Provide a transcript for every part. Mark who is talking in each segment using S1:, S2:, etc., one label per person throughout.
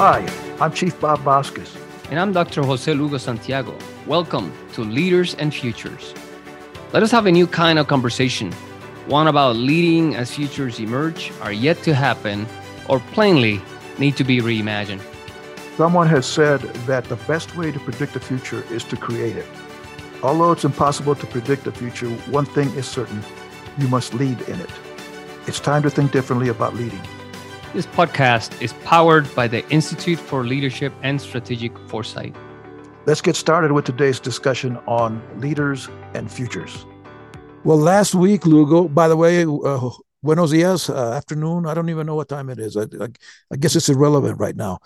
S1: Hi, I'm Chief Bob Vasquez.
S2: And I'm Dr. Jose Lugo Santiago. Welcome to Leaders and Futures. Let us have a new kind of conversation, one about leading as futures emerge, are yet to happen, or plainly need to be reimagined.
S1: Someone has said that the best way to predict the future is to create it. Although it's impossible to predict the future, one thing is certain you must lead in it. It's time to think differently about leading.
S2: This podcast is powered by the Institute for Leadership and Strategic Foresight.
S1: Let's get started with today's discussion on leaders and futures.
S3: Well, last week, Lugo, by the way, uh, buenos dias, uh, afternoon. I don't even know what time it is. I, I, I guess it's irrelevant right now.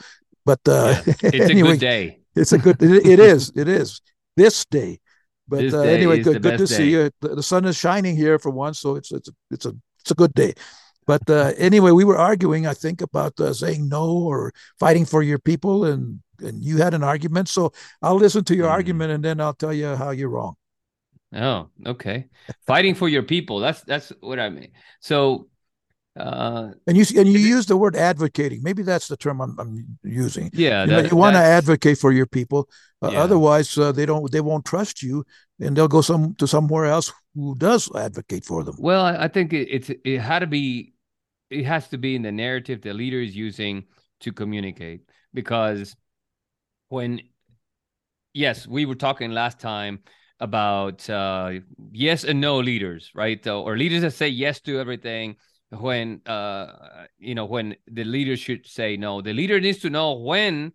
S3: But uh,
S2: yeah, it's anyway, a good day.
S3: It's a good, it, it is, it is this day. But uh, anyway, good, good to day. see you. The, the, sun is shining here for once, so it's it's it's a it's a good day. But uh, anyway, we were arguing, I think, about uh, saying no or fighting for your people, and and you had an argument. So I'll listen to your mm. argument, and then I'll tell you how you're wrong.
S2: Oh, okay. fighting for your people. That's that's what I mean. So
S3: uh, and you and you use the word advocating. Maybe that's the term I'm, I'm using.
S2: Yeah,
S3: you, that, you want to advocate for your people. Uh, yeah. Otherwise, uh, they don't. They won't trust you, and they'll go some to somewhere else who does advocate for them.
S2: Well, I think it, it's it had to be. It has to be in the narrative the leader is using to communicate because when yes, we were talking last time about uh, yes and no leaders, right? Or leaders that say yes to everything when uh you know when the leader should say no. The leader needs to know when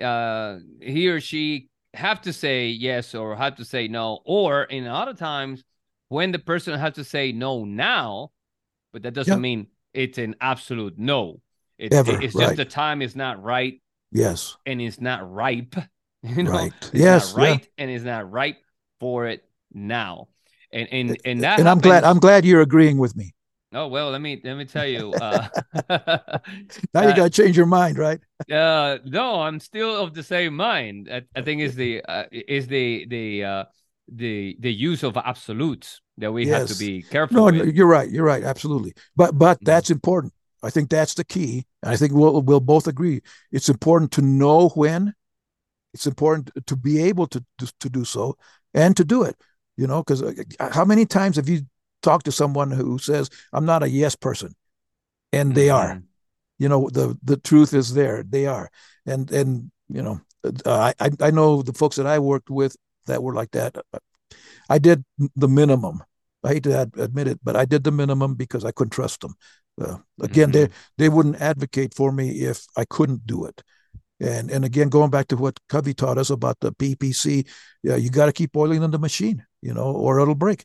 S2: uh he or she have to say yes or have to say no. Or in other times when the person has to say no now but that doesn't mean it's an absolute no it,
S3: Ever,
S2: it's
S3: right.
S2: just the time is not right
S3: yes
S2: and it's not ripe you know
S3: right.
S2: it's
S3: yes
S2: right
S3: yeah.
S2: and it's not ripe for it now and and and that
S3: and
S2: happens,
S3: i'm glad i'm glad you're agreeing with me
S2: Oh well, let me let me tell you. Uh,
S3: now you got to change your mind, right?
S2: uh, no, I'm still of the same mind. I, I think is the uh, is the the uh, the the use of absolutes that we yes. have to be careful.
S3: No,
S2: with.
S3: you're right. You're right. Absolutely. But but mm-hmm. that's important. I think that's the key. I think we'll we'll both agree. It's important to know when. It's important to be able to to, to do so and to do it. You know, because uh, how many times have you talked to someone who says i'm not a yes person and they mm-hmm. are you know the the truth is there they are and and you know uh, i i know the folks that i worked with that were like that i did the minimum i hate to admit it but i did the minimum because i couldn't trust them uh, again mm-hmm. they they wouldn't advocate for me if i couldn't do it and and again going back to what covey taught us about the ppc yeah you got to keep oiling in the machine you know or it'll break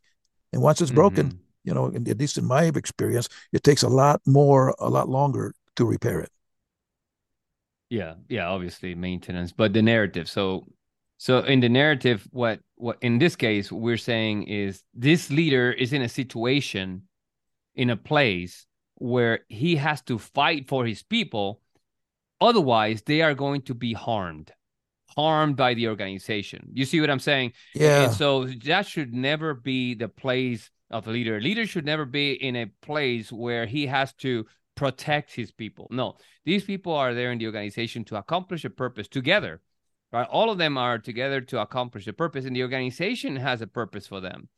S3: and once it's broken, mm-hmm. you know, at least in my experience, it takes a lot more, a lot longer to repair it.
S2: Yeah, yeah, obviously maintenance, but the narrative. So, so in the narrative, what what in this case we're saying is this leader is in a situation, in a place where he has to fight for his people, otherwise they are going to be harmed harmed by the organization. You see what I'm saying?
S3: Yeah.
S2: And so that should never be the place of a leader. A leader should never be in a place where he has to protect his people. No, these people are there in the organization to accomplish a purpose together. Right? All of them are together to accomplish a purpose, and the organization has a purpose for them.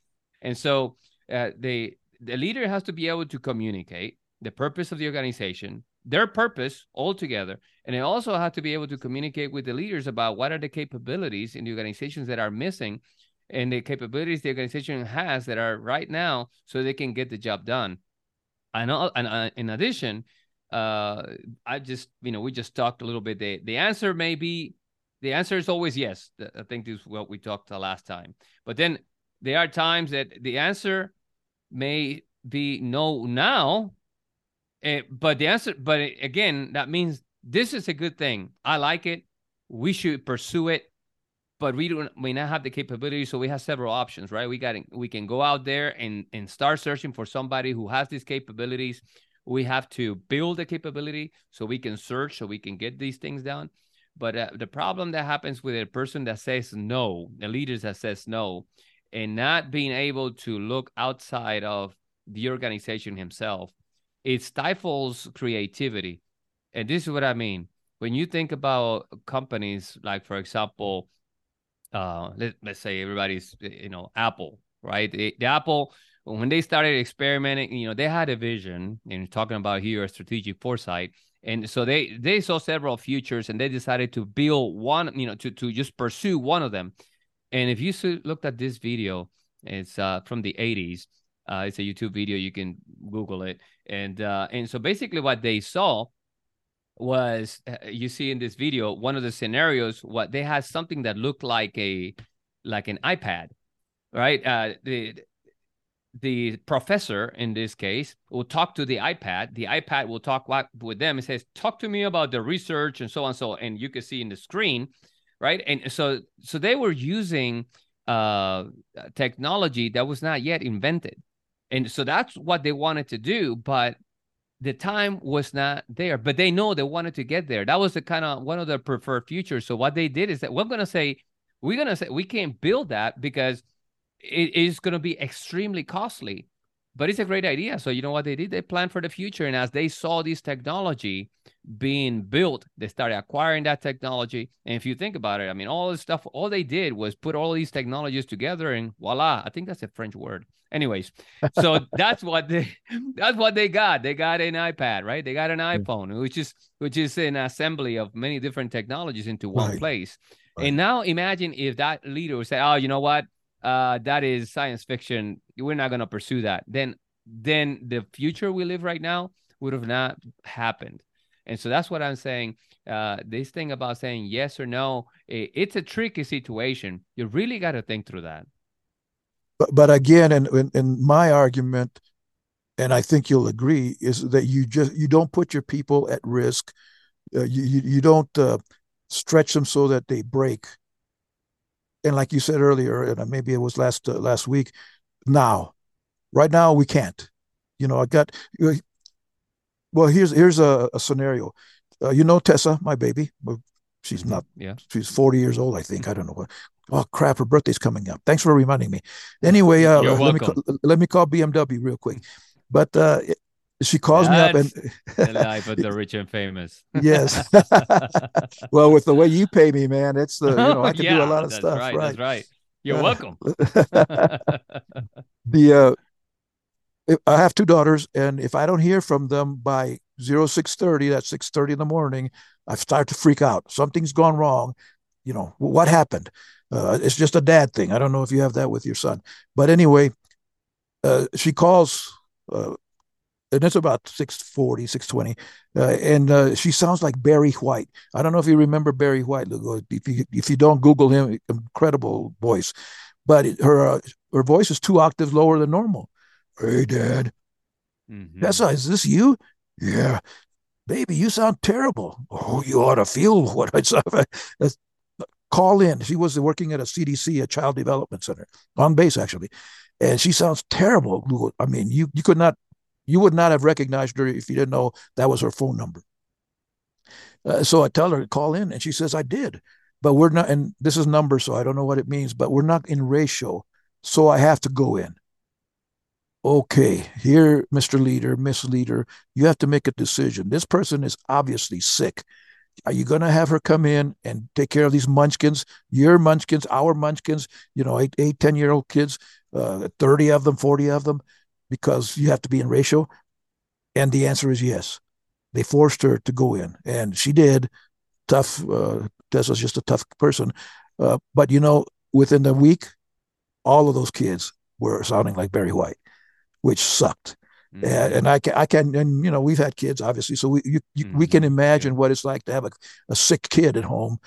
S2: And so uh, the the leader has to be able to communicate the purpose of the organization, their purpose all together, and they also have to be able to communicate with the leaders about what are the capabilities in the organizations that are missing and the capabilities the organization has that are right now so they can get the job done. And, and uh, in addition, uh, I just, you know, we just talked a little bit. The, the answer may be, the answer is always yes. I think this is what we talked the last time. But then there are times that the answer may be no now, uh, but the answer, but again, that means this is a good thing. I like it. We should pursue it, but we don't may not have the capability. So we have several options, right? We got we can go out there and and start searching for somebody who has these capabilities. We have to build a capability so we can search, so we can get these things done. But uh, the problem that happens with a person that says no, the leaders that says no, and not being able to look outside of the organization himself, it stifles creativity and this is what I mean. when you think about companies like, for example, uh, let, let's say everybody's, you know, Apple, right? The, the Apple, when they started experimenting, you know, they had a vision and talking about here strategic foresight. And so they they saw several futures and they decided to build one, you know, to, to just pursue one of them. And if you looked at this video, it's uh, from the 80s. Uh, it's a YouTube video. You can Google it. And uh, and so basically what they saw was uh, you see in this video one of the scenarios what they had something that looked like a like an ipad right uh the the professor in this case will talk to the ipad the ipad will talk with them and says talk to me about the research and so on And so and you can see in the screen right and so so they were using uh technology that was not yet invented and so that's what they wanted to do but the time was not there, but they know they wanted to get there. That was the kind of one of their preferred futures. So what they did is that we're gonna say we're gonna say we can't build that because it is gonna be extremely costly. But it's a great idea. So you know what they did? They planned for the future, and as they saw this technology being built, they started acquiring that technology. And if you think about it, I mean, all this stuff, all they did was put all these technologies together, and voila! I think that's a French word anyways so that's what they that's what they got they got an ipad right they got an iphone which is which is an assembly of many different technologies into one right. place right. and now imagine if that leader would say oh you know what uh that is science fiction we're not to pursue that then then the future we live right now would have not happened and so that's what i'm saying uh this thing about saying yes or no it, it's a tricky situation you really got to think through that
S3: but but again, in, in, in my argument, and I think you'll agree, is that you just you don't put your people at risk. Uh, you, you, you don't uh, stretch them so that they break. And like you said earlier, and maybe it was last uh, last week. Now, right now we can't. You know, I got. Well, here's here's a, a scenario. Uh, you know Tessa, my baby. She's not.
S2: Yeah.
S3: She's 40 years old, I think. I don't know what. Oh crap! Her birthday's coming up. Thanks for reminding me. Anyway, uh, let me call, let me call BMW real quick. But uh, she calls That's me up
S2: and the life of the rich and famous.
S3: yes. well, with the way you pay me, man, it's the you know I can yeah, do a lot of stuff.
S2: Right,
S3: right.
S2: That's right. You're uh, welcome.
S3: the uh, I have two daughters, and if I don't hear from them by zero six thirty, that's six thirty in the morning, I start to freak out. Something's gone wrong. You know what happened? Uh, it's just a dad thing. I don't know if you have that with your son, but anyway, uh, she calls, uh, and it's about 640, 620, uh, and uh, she sounds like Barry White. I don't know if you remember Barry White. If you if you don't Google him, incredible voice, but her uh, her voice is two octaves lower than normal. Hey, Dad. Mm-hmm. is this you? Yeah. Baby, you sound terrible. Oh, you ought to feel what I saw call in. She was working at a CDC, a child development center, on base actually, and she sounds terrible. I mean, you you could not, you would not have recognized her if you didn't know that was her phone number. Uh, so I tell her to call in, and she says I did, but we're not. And this is number, so I don't know what it means, but we're not in ratio, so I have to go in. Okay, here, Mr. Leader, Miss Leader, you have to make a decision. This person is obviously sick are you going to have her come in and take care of these munchkins, your munchkins, our munchkins, you know, eight, eight 10 year old kids, uh, 30 of them, 40 of them, because you have to be in ratio? And the answer is yes. They forced her to go in, and she did. Tough. Uh, Tessa's just a tough person. Uh, but, you know, within the week, all of those kids were sounding like Barry White, which sucked. Mm-hmm. And, and, I can, I can, and you know, we've had kids obviously, so we, you, you, mm-hmm. we can imagine yeah. what it's like to have a, a sick kid at home,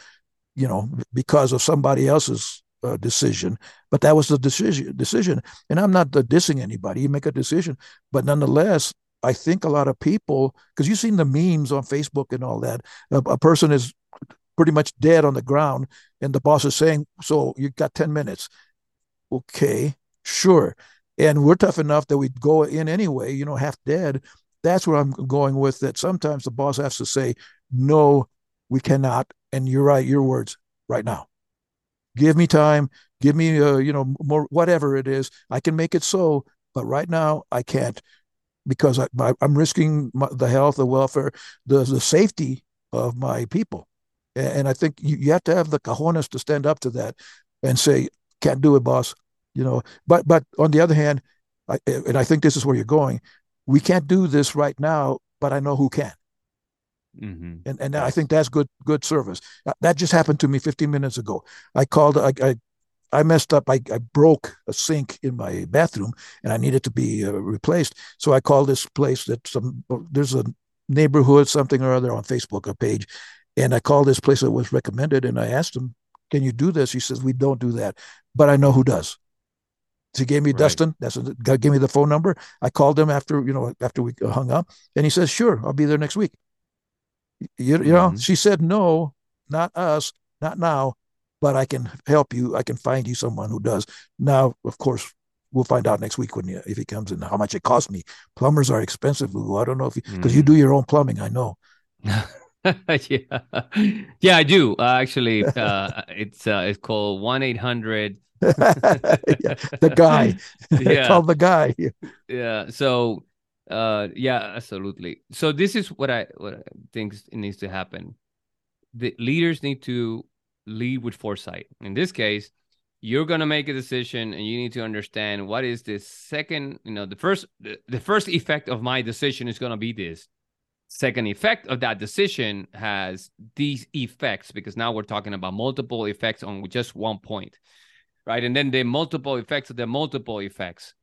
S3: you know, because of somebody else's uh, decision. But that was the decision. Decision, and I'm not dissing anybody. You make a decision, but nonetheless, I think a lot of people, because you've seen the memes on Facebook and all that, a, a person is pretty much dead on the ground, and the boss is saying, "So you got ten minutes." Okay, sure and we're tough enough that we'd go in anyway, you know, half dead. That's where I'm going with that. Sometimes the boss has to say, no, we cannot. And you're right, your words right now. Give me time. Give me, uh, you know, more, whatever it is. I can make it so, but right now I can't because I, am risking my, the health, the welfare, the, the safety of my people. And, and I think you, you have to have the cojones to stand up to that and say, can't do it, boss. You know, but but on the other hand, I, and I think this is where you're going. We can't do this right now, but I know who can. Mm-hmm. And and I think that's good good service. That just happened to me 15 minutes ago. I called. I I, I messed up. I, I broke a sink in my bathroom, and I needed to be uh, replaced. So I called this place that some there's a neighborhood something or other on Facebook a page, and I called this place that was recommended, and I asked them, "Can you do this?" He says, "We don't do that, but I know who does." So he gave me right. Dustin. That's gave me the phone number. I called him after you know after we hung up, and he says, "Sure, I'll be there next week." You, you know, mm-hmm. she said, "No, not us, not now, but I can help you. I can find you someone who does." Now, of course, we'll find out next week when you, if he comes in how much it costs me. Plumbers are expensive, Lou. I don't know if because you, mm. you do your own plumbing. I know.
S2: yeah, yeah, I do. Uh, actually, uh, it's uh, it's called one eight hundred
S3: the guy. Yeah. Called the guy.
S2: Yeah. So uh yeah, absolutely. So this is what I what I think needs to happen. The leaders need to lead with foresight. In this case, you're going to make a decision and you need to understand what is the second, you know, the first the, the first effect of my decision is going to be this. Second effect of that decision has these effects because now we're talking about multiple effects on just one point right? And then the multiple effects of the multiple effects.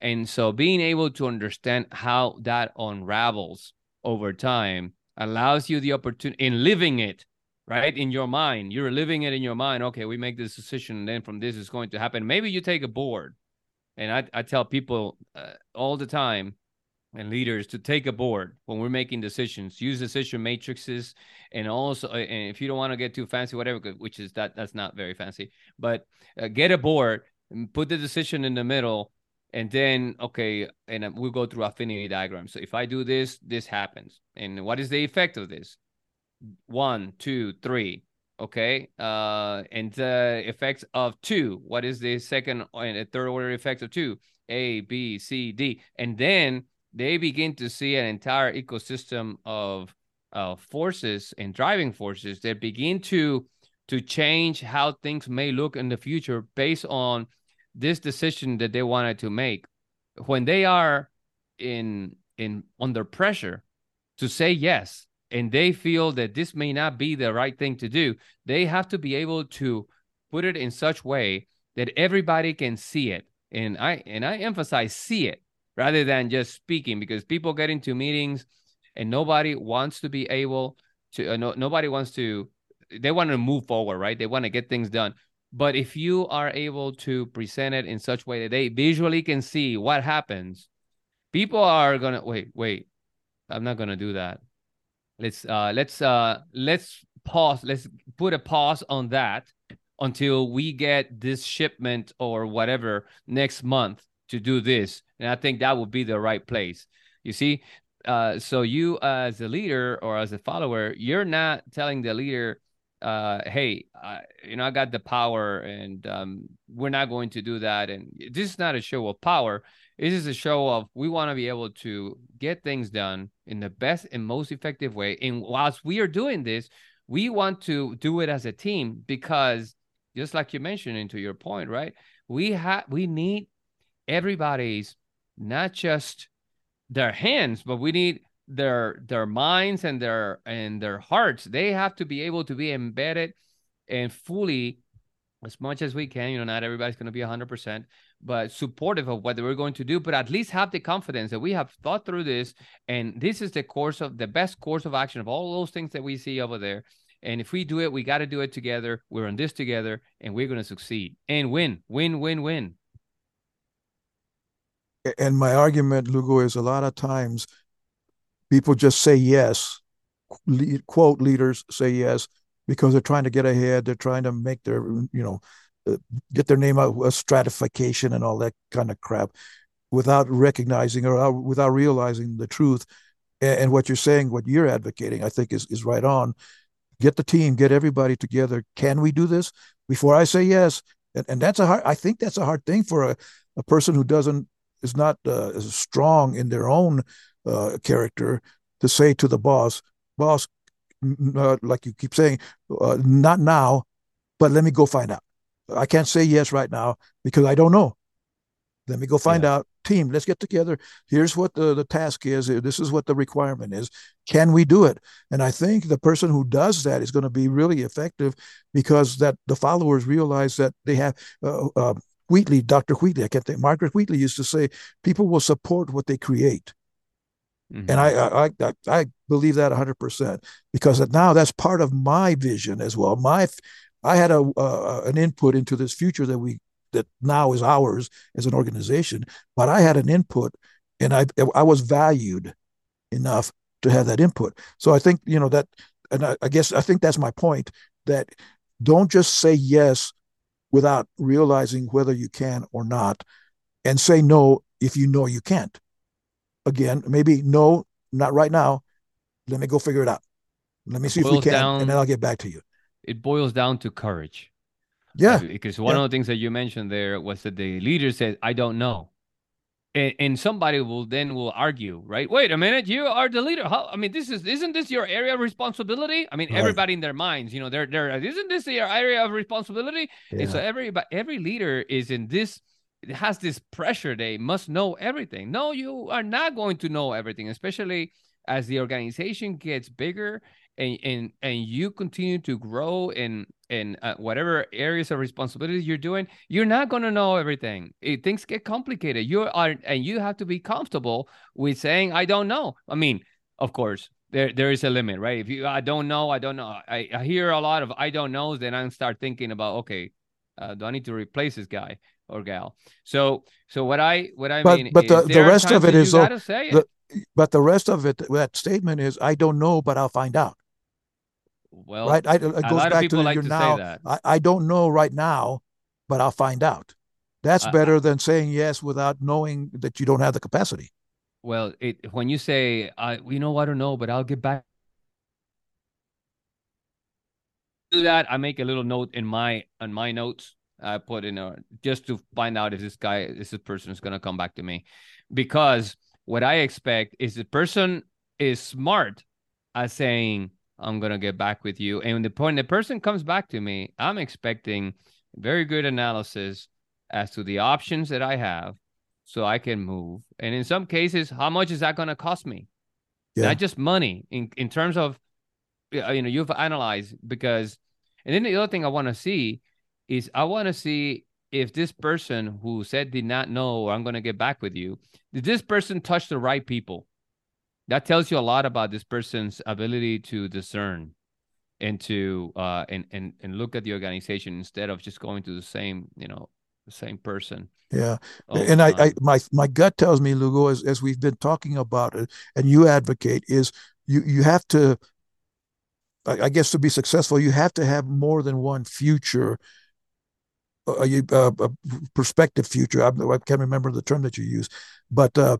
S2: And so being able to understand how that unravels over time allows you the opportunity in living it, right? In your mind, you're living it in your mind. Okay, we make this decision, and then from this is going to happen. Maybe you take a board. And I, I tell people uh, all the time and leaders to take a board when we're making decisions use decision matrices and also uh, and if you don't want to get too fancy whatever which is that that's not very fancy but uh, get a board and put the decision in the middle and then okay and uh, we'll go through affinity diagram so if i do this this happens. And what is the effect of this? One two three okay? Uh and the effects of two what is the second and third order effects of two? A b c d. And then they begin to see an entire ecosystem of uh, forces and driving forces that begin to to change how things may look in the future based on this decision that they wanted to make when they are in in under pressure to say yes and they feel that this may not be the right thing to do they have to be able to put it in such way that everybody can see it. And i and i emphasize see it rather than just speaking because people get into meetings and nobody wants to be able to uh, no, nobody wants to they want to move forward right? They want to get things done but if you are able to present it in such way that they visually can see what happens people are gonna wait wait i'm not gonna do that let's uh let's uh let's pause let's put a pause on that until we get this shipment or whatever next month to do this. And I think that would be the right place. You see, uh, so you as a leader or as a follower, you're not telling the leader, uh, "Hey, you know, I got the power, and um, we're not going to do that." And this is not a show of power. This is a show of we want to be able to get things done in the best and most effective way. And whilst we are doing this, we want to do it as a team because, just like you mentioned, into your point, right? We have we need everybody's not just their hands, but we need their their minds and their and their hearts. They have to be able to be embedded and fully as much as we can. You know, not everybody's going to be 100%, but supportive of what we're going to do, but at least have the confidence that we have thought through this. And this is the course of the best course of action of all those things that we see over there. And if we do it, we got to do it together. We're on this together and we're going to succeed and win, win, win, win
S3: and my argument, Lugo, is a lot of times people just say yes, quote leaders say yes because they're trying to get ahead. They're trying to make their, you know, uh, get their name out, a stratification and all that kind of crap without recognizing or without realizing the truth. And, what you're saying, what you're advocating, I think is, is right on. Get the team, get everybody together. Can we do this? Before I say yes, and, and that's a hard, I think that's a hard thing for a, a person who doesn't is not uh, as strong in their own uh, character to say to the boss, boss, uh, like you keep saying, uh, not now, but let me go find out. I can't say yes right now because I don't know. Let me go find yeah. out. Team, let's get together. Here's what the, the task is. This is what the requirement is. Can we do it? And I think the person who does that is going to be really effective because that the followers realize that they have uh, uh, Wheatley, Dr. Wheatley, I can't think. Margaret Wheatley used to say, people will support what they create. Mm-hmm. And I, I, I I believe that 100% because now that's part of my vision as well. My I had a uh, an input into this future that we that now is ours as an organization, but I had an input and I I was valued enough to have that input. So I think you know that, and I, I guess I think that's my point that don't just say yes without realizing whether you can or not, and say no if you know you can't. Again, maybe no, not right now. Let me go figure it out. Let me see if we can, down, and then I'll get back to you.
S2: It boils down to courage.
S3: Yeah.
S2: Because one yeah. of the things that you mentioned there was that the leader said, I don't know. And, and somebody will then will argue, right? Wait a minute, you are the leader. How, I mean, this is isn't this your area of responsibility? I mean, right. everybody in their minds, you know, they're they're isn't this your area of responsibility? Yeah. And so every every leader is in this has this pressure they must know everything. No, you are not going to know everything, especially as the organization gets bigger and and and you continue to grow in in uh, whatever areas of responsibility you're doing you're not going to know everything. It, things get complicated. You are and you have to be comfortable with saying i don't know. I mean of course there there is a limit right? If you i don't know i don't know i, I hear a lot of i don't know then i start thinking about okay uh, do i need to replace this guy or gal so so what i what i
S3: but,
S2: mean
S3: but the, the rest of it is the, but the rest of it that statement is i don't know but i'll find out
S2: well,
S3: right. I, it goes back to like now. I, I don't know right now, but I'll find out. That's uh, better than saying yes without knowing that you don't have the capacity.
S2: Well, it when you say, "I, you know, I don't know, but I'll get back." Do that. I make a little note in my on my notes. I put in a just to find out if this guy, if this person is going to come back to me, because what I expect is the person is smart at saying, I'm gonna get back with you. And the point the person comes back to me, I'm expecting very good analysis as to the options that I have so I can move. And in some cases, how much is that gonna cost me? Yeah. Not just money in, in terms of you know, you've analyzed because and then the other thing I want to see is I want to see if this person who said did not know I'm going to get back with you, did this person touch the right people? that tells you a lot about this person's ability to discern and to uh and and and look at the organization instead of just going to the same you know the same person.
S3: Yeah. And I, I my. my gut tells me lugo as, as we've been talking about it and you advocate is you you have to I guess to be successful you have to have more than one future a, a, perspective future I, I, can't remember the term that you use but uh,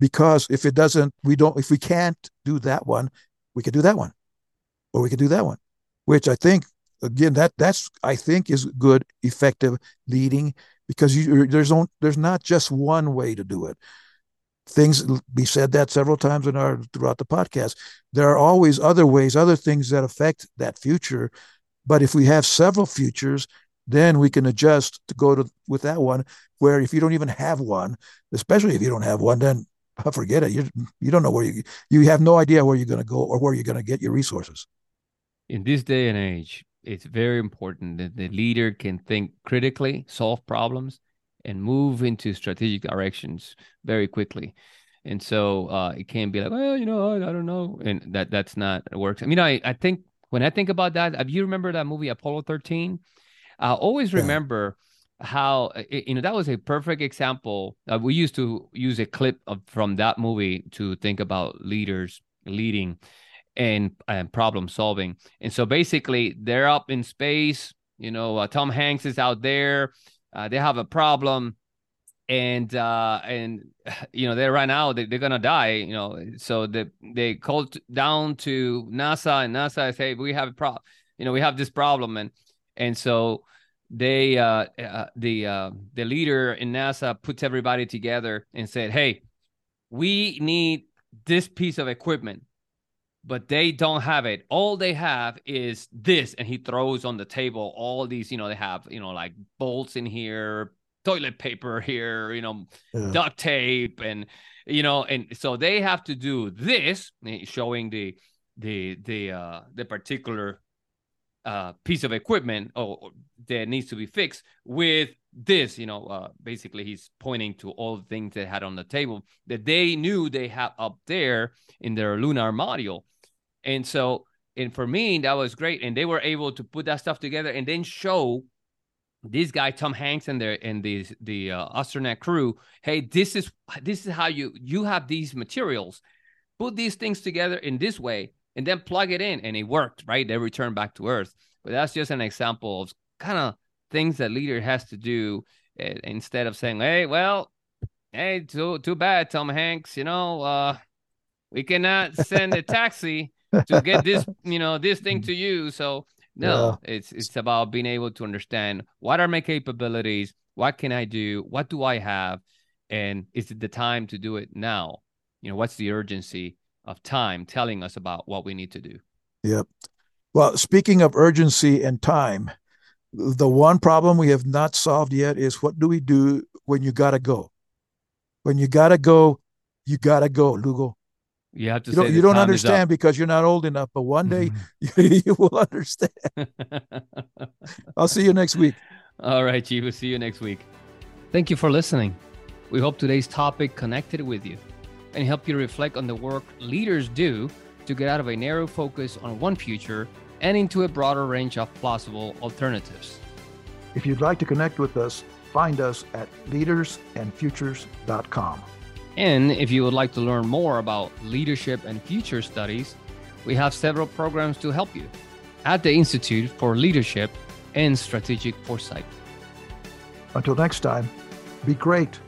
S3: because if it doesn't, we don't, if we can't do that one, we could do that one, or we could do that one, which I think, again, that that's, I think is good, effective leading because you, there's, on, there's not just one way to do it. Things, we said that several times in our, throughout the podcast. There are always other ways, other things that affect that future. But if we have several futures, then we can adjust to go to with that one where if you don't even have one especially if you don't have one then forget it. You you don't know where you you have no idea where you're going to go or where you're going to get your resources.
S2: In this day and age, it's very important that the leader can think critically, solve problems, and move into strategic directions very quickly. And so uh, it can't be like, well, you know, I, I don't know, and that that's not works. I mean, I I think when I think about that, if you remember that movie Apollo 13, I always remember. Yeah how you know that was a perfect example. Uh, we used to use a clip of, from that movie to think about leaders leading and and problem solving. And so basically, they're up in space. You know, uh, Tom Hanks is out there. Uh, they have a problem, and uh, and you know they're right now they, they're gonna die. You know, so they they called down to NASA, and NASA say we have a problem. You know, we have this problem, and and so they uh, uh, the uh, the leader in NASA puts everybody together and said, "Hey, we need this piece of equipment. but they don't have it. All they have is this, and he throws on the table all these. You know, they have you know like bolts in here, toilet paper here, you know, yeah. duct tape, and you know, and so they have to do this, eh, showing the the the uh the particular uh piece of equipment or that needs to be fixed with this you know uh basically he's pointing to all the things they had on the table that they knew they had up there in their lunar module. And so and for me that was great. And they were able to put that stuff together and then show this guy Tom Hanks and the and the the uh, astronaut crew, hey, this is this is how you you have these materials, put these things together in this way, and then plug it in, and it worked, right? They return back to Earth. But that's just an example of kind of things that leader has to do uh, instead of saying, hey, well, hey, too too bad, Tom Hanks, you know, uh, we cannot send a taxi to get this, you know, this thing to you, so no, yeah. it's it's about being able to understand what are my capabilities, what can I do, what do I have, and is it the time to do it now? You know, what's the urgency of time telling us about what we need to do?
S3: Yep. Well, speaking of urgency and time, the one problem we have not solved yet is what do we do when you gotta go? When you gotta go, you gotta go, Lugo.
S2: You have to.
S3: You don't, you don't understand because you're not old enough, but one day mm-hmm. you, you will understand. I'll see you next week.
S2: All right, Chief. We'll see you next week. Thank you for listening. We hope today's topic connected with you and help you reflect on the work leaders do to get out of a narrow focus on one future and into a broader range of plausible alternatives.
S1: If you'd like to connect with us, find us at leadersandfutures.com.
S2: And if you would like to learn more about leadership and future studies, we have several programs to help you at the Institute for Leadership and Strategic Foresight.
S1: Until next time, be great